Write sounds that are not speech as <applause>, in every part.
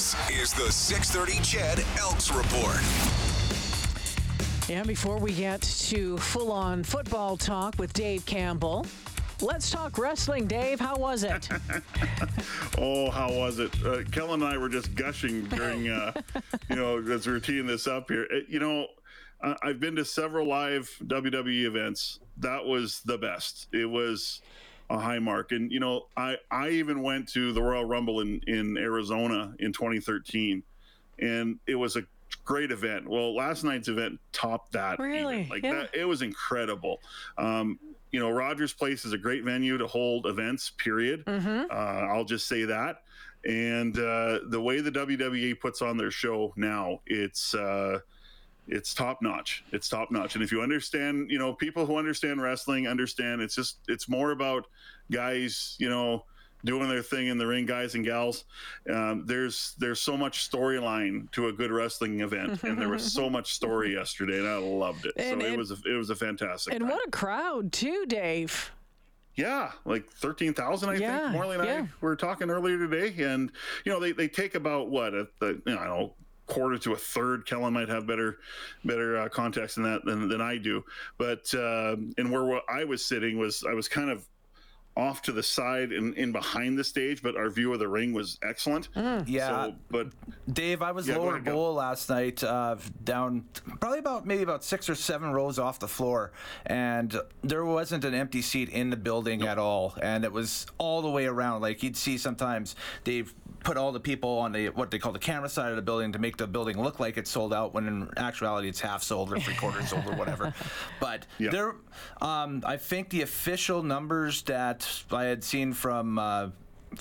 This is the 630 CHED Elks Report. And before we get to full on football talk with Dave Campbell, let's talk wrestling. Dave, how was it? <laughs> oh, how was it? Uh, Kellen and I were just gushing <laughs> during, uh, you know, as we are teeing this up here. It, you know, uh, I've been to several live WWE events. That was the best. It was a high mark. And you know, I I even went to the Royal Rumble in in Arizona in 2013, and it was a great event. Well, last night's event topped that. Really? Even. Like yeah. that, it was incredible. Um, you know, Rogers Place is a great venue to hold events. Period. Mm-hmm. Uh, I'll just say that. And uh, the way the WWE puts on their show now, it's. Uh, it's top notch. It's top notch. And if you understand, you know, people who understand wrestling understand it's just it's more about guys, you know, doing their thing in the ring, guys and gals. Um, there's there's so much storyline to a good wrestling event, and there was so much story <laughs> yesterday, and I loved it. And- so it and- was a, it was a fantastic. And night. what a crowd, too, Dave. Yeah, like thirteen thousand, I Yeah, think. Morley and yeah. I were talking earlier today, and you know they, they take about what a, the you know, I don't know quarter to a third. Kellen might have better better uh, context in that than, than I do, but uh, and where I was sitting was I was kind of off to the side and in behind the stage, but our view of the ring was excellent. Yeah, So, but Dave, I was Yeah, lower ahead, go. bowl last night, uh, down probably about maybe about six or seven rows off the floor, and there wasn't an empty seat in the building at all, and it was all the way around. Like you'd see sometimes they've put all the people on the what they call the camera side of the building to make the building look like it's sold out, when in actuality it's half sold or three quarters sold or whatever. <laughs> But Yeah. there, um, I think the official numbers that I had seen from. Uh,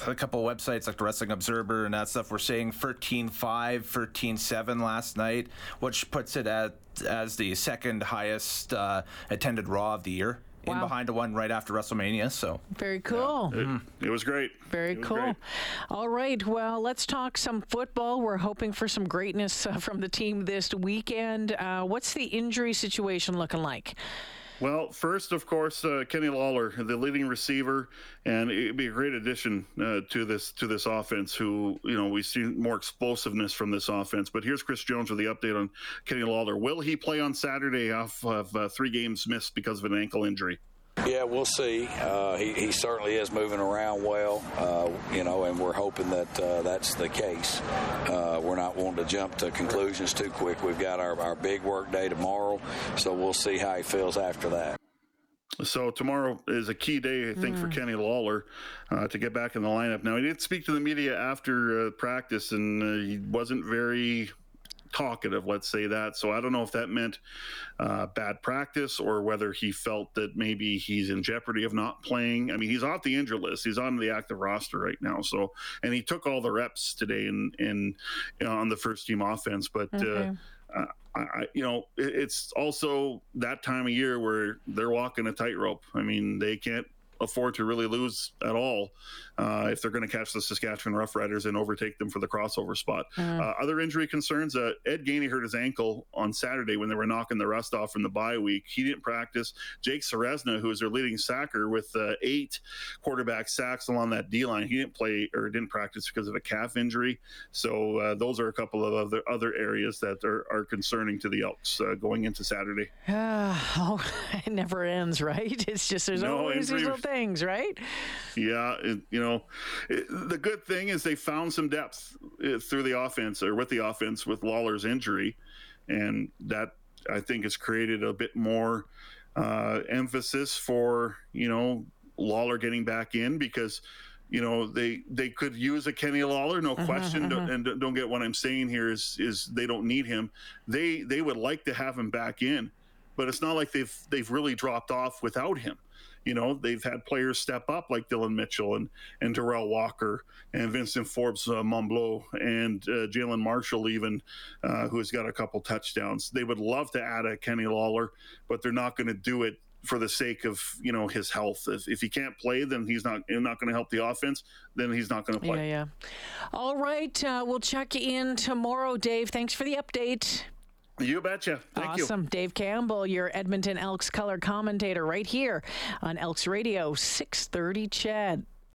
a couple of websites like the Wrestling Observer and that stuff were saying 13.5, 13.7 last night, which puts it at as the second highest uh, attended Raw of the year, in behind the one right after WrestleMania. So Very cool. it, it was great. Very was cool. great. All right. Well, let's talk some football. We're hoping for some greatness uh, from the team this weekend. Uh, what's the injury situation looking like? Well, first, of course, uh, Kenny Lawler, the leading receiver, and it'd be a great addition uh, to this to this offense. Who you know we see more explosiveness from this offense. But here's Chris Jones with the update on Kenny Lawler. Will he play on Saturday off of uh, three games missed because of an ankle injury? Yeah, we'll see. Uh, he, he certainly is moving around well, uh, you know, and we're hoping that uh, that's the case. Uh, we're not wanting to jump to conclusions too quick. We've got our, our big work day tomorrow, so we'll see how he feels after that. So tomorrow is a key day, I think, for Kenny Lawler uh, to get back in the lineup. Now he did speak to the media after uh, practice, and uh, he wasn't very talkative, let's say that. So I don't know if that meant uh, bad practice or whether he felt that maybe he's in jeopardy of not playing. I mean, he's off the injured list. He's on the active roster right now. So and he took all the reps today in in on the first team offense, but. Okay. Uh, uh, I- you know, it's also that time of year where they're walking a tightrope. I mean, they can't afford to really lose at all uh, if they're going to catch the Saskatchewan Roughriders and overtake them for the crossover spot. Uh, other injury concerns: uh, Ed Gainey hurt his ankle on Saturday when they were knocking the rust off from the bye week. He didn't practice. Jake Ceresna, who is their leading sacker with uh, eight quarterback sacks along that D line, he didn't play or didn't practice because of a calf injury. So uh, those are a couple of other other areas that are, are concerning to the Elks uh, going into Saturday. <sighs> oh, <laughs> it never ends, right? It's just there's No, always little things, right? Yeah, it, you know, it, the good thing is they found some depth uh, through the offense or with the offense with Lawler's injury, and that I think has created a bit more uh, emphasis for you know Lawler getting back in because you know they they could use a Kenny Lawler, no question. Don't, and don't get what I'm saying here is is they don't need him. They they would like to have him back in, but it's not like they've they've really dropped off without him. You know, they've had players step up like Dillon Mitchell and and Terrell Walker and Vincent Forbes uh, and uh, Jalen Marshall, even uh, who has got a couple touchdowns. They would love to add a Kenny Lawler, but they're not going to do it for the sake of you know his health. If, if he can't play, then he's not he's not going to help the offense. Then he's not going to play. Yeah, yeah. All right. Uh, we'll check in tomorrow, Dave. Thanks for the update. You betcha. Thank you. awesome. Dave Campbell, your Edmonton Elks color commentator, right here on Elks Radio 630 CHED.